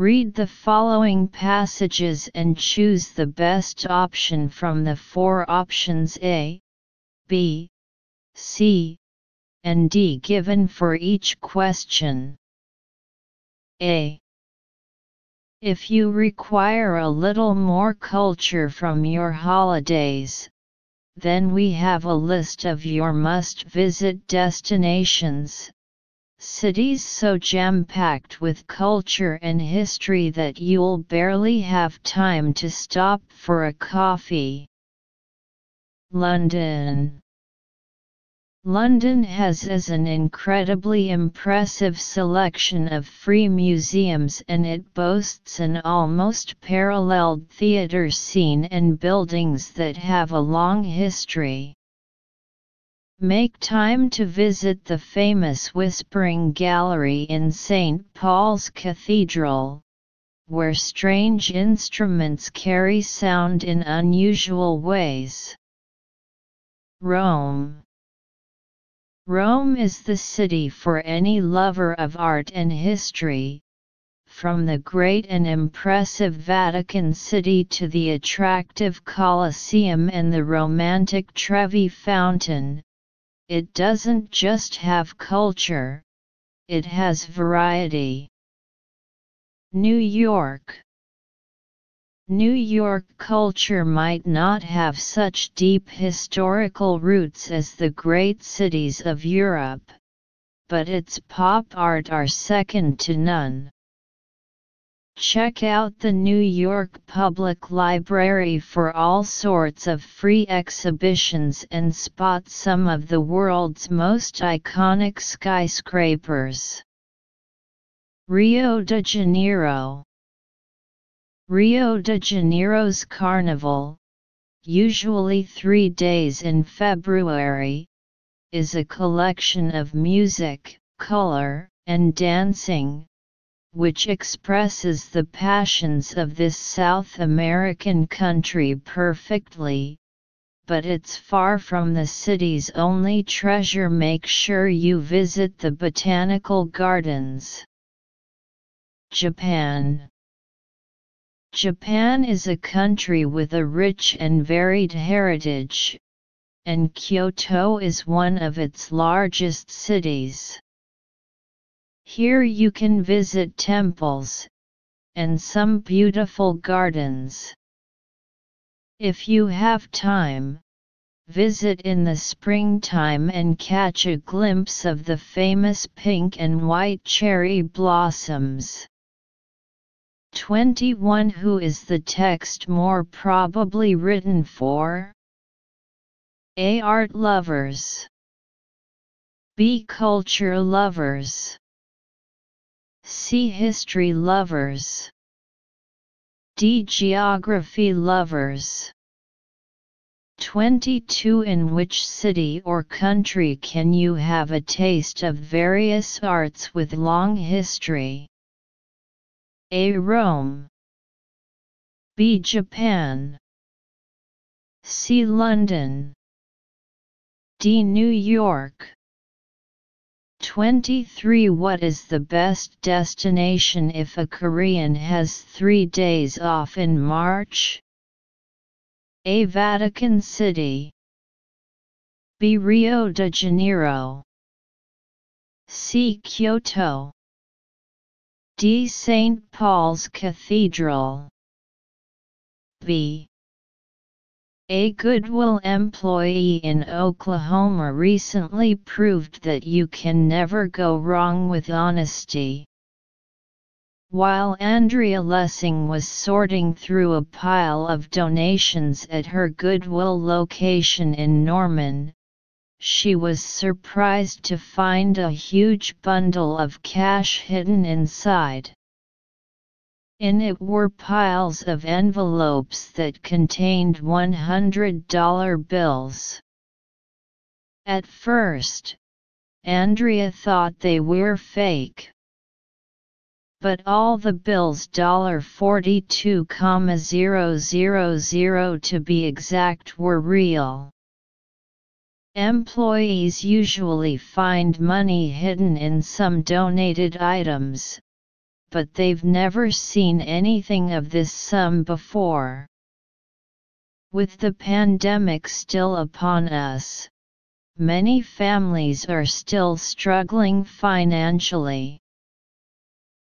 Read the following passages and choose the best option from the four options A, B, C, and D given for each question. A. If you require a little more culture from your holidays, then we have a list of your must visit destinations Cities so jam-packed with culture and history that you'll barely have time to stop for a coffee. London London has as an incredibly impressive selection of free museums and it boasts an almost paralleled theatre scene and buildings that have a long history. Make time to visit the famous Whispering Gallery in St. Paul's Cathedral, where strange instruments carry sound in unusual ways. Rome Rome is the city for any lover of art and history, from the great and impressive Vatican City to the attractive Colosseum and the romantic Trevi Fountain it doesn't just have culture, it has variety. New York New York culture might not have such deep historical roots as the great cities of Europe, but its pop art are second to none. Check out the New York Public Library for all sorts of free exhibitions and spot some of the world's most iconic skyscrapers. Rio de Janeiro Rio de Janeiro's carnival, usually three days in February, is a collection of music, color, and dancing, which expresses the passions of this South American country perfectly, but it's far from the city's only treasure. Make sure you visit the botanical gardens. Japan Japan is a country with a rich and varied heritage, and Kyoto is one of its largest cities. Here you can visit temples, and some beautiful gardens. If you have time, visit in the springtime and catch a glimpse of the famous pink and white cherry blossoms. 21 Who is the text more probably written for? A. Art lovers. B. Culture lovers. See History lovers. D. Geography lovers. 22 In which city or country can you have a taste of various arts with long history? A. Rome B. Japan C. London D. New York 23 What is the best destination if a Korean has three days off in March? A. Vatican City B. Rio de Janeiro C. Kyoto D. St. Paul's Cathedral B. A Goodwill employee in Oklahoma recently proved that you can never go wrong with honesty. While Andrea Lessing was sorting through a pile of donations at her Goodwill location in Norman, she was surprised to find a huge bundle of cash hidden inside. In it were piles of envelopes that contained $100 bills. At first, Andrea thought they were fake. But all the bills $42,000 to be exact were real. Employees usually find money hidden in some donated items, but they've never seen anything of this sum before. With the pandemic still upon us, many families are still struggling financially.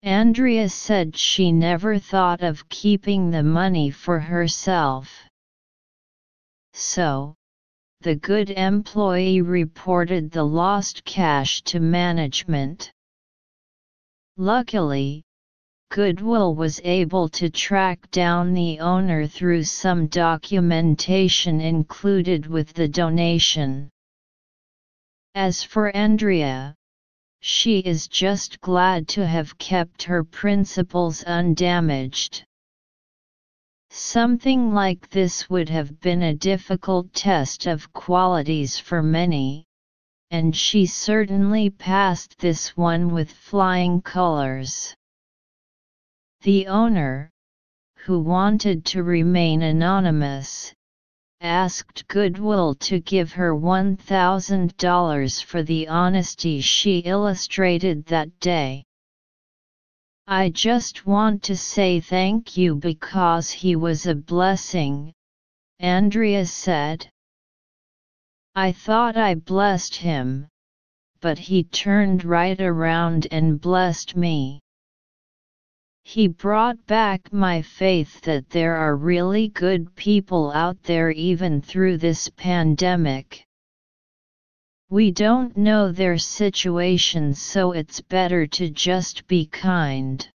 Andrea said she never thought of keeping the money for herself. So, the good employee reported the lost cash to management. Luckily, Goodwill was able to track down the owner through some documentation included with the donation. As for Andrea, she is just glad to have kept her principles undamaged. Something like this would have been a difficult test of qualities for many, and she certainly passed this one with flying colors. The owner, who wanted to remain anonymous, asked Goodwill to give her $1,000 for the honesty she illustrated that day. I just want to say thank you because he was a blessing, Andrea said. I thought I blessed him, but he turned right around and blessed me. He brought back my faith that there are really good people out there even through this pandemic. We don't know their situations so it's better to just be kind.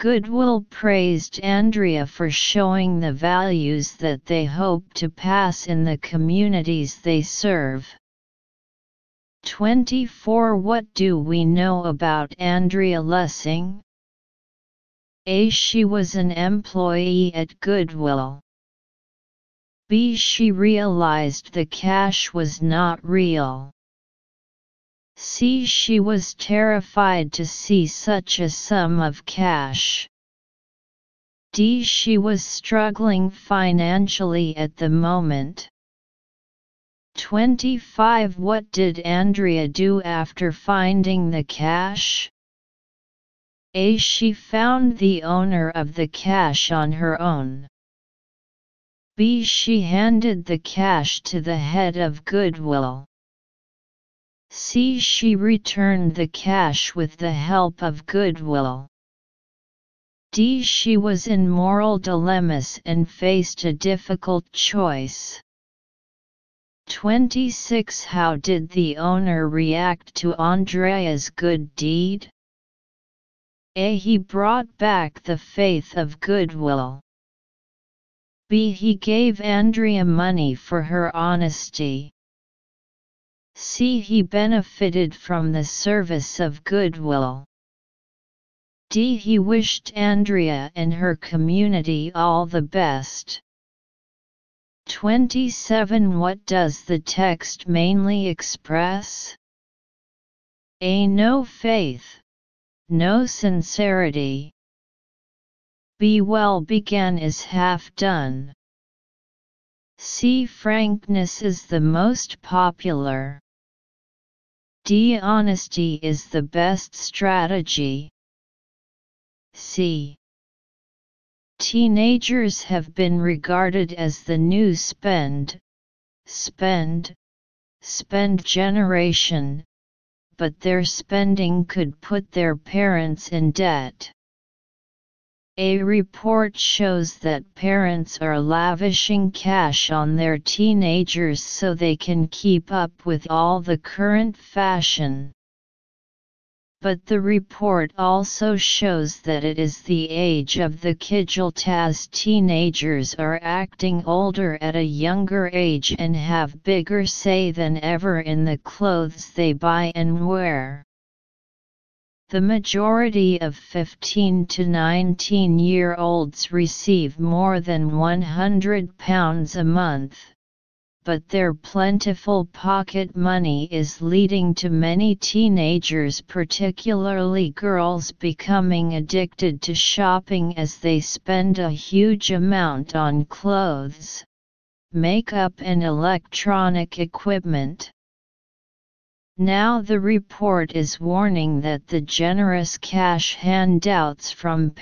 Goodwill praised Andrea for showing the values that they hope to pass in the communities they serve. 24 What do we know about Andrea Lessing? A. She was an employee at Goodwill. B. She realized the cash was not real. C. She was terrified to see such a sum of cash. D. She was struggling financially at the moment. 25 What did Andrea do after finding the cash? A. She found the owner of the cash on her own. B. She handed the cash to the head of Goodwill. C. She returned the cash with the help of Goodwill. D. She was in moral dilemmas and faced a difficult choice. 26 How did the owner react to Andrea's good deed? A. He brought back the faith of goodwill. B. He gave Andrea money for her honesty. C. He benefited from the service of goodwill. D. He wished Andrea and her community all the best. 27 What does the text mainly express? A. No faith no sincerity. Be well began is half done. C. Frankness is the most popular. D. Honesty is the best strategy. C. Teenagers have been regarded as the new spend, spend, spend generation, but their spending could put their parents in debt. A report shows that parents are lavishing cash on their teenagers so they can keep up with all the current fashion. But the report also shows that it is the age of the kidults teenagers are acting older at a younger age and have bigger say than ever in the clothes they buy and wear. The majority of 15 to 19 year olds receive more than £100 a month but their plentiful pocket money is leading to many teenagers particularly girls becoming addicted to shopping as they spend a huge amount on clothes, makeup and electronic equipment. Now the report is warning that the generous cash handouts from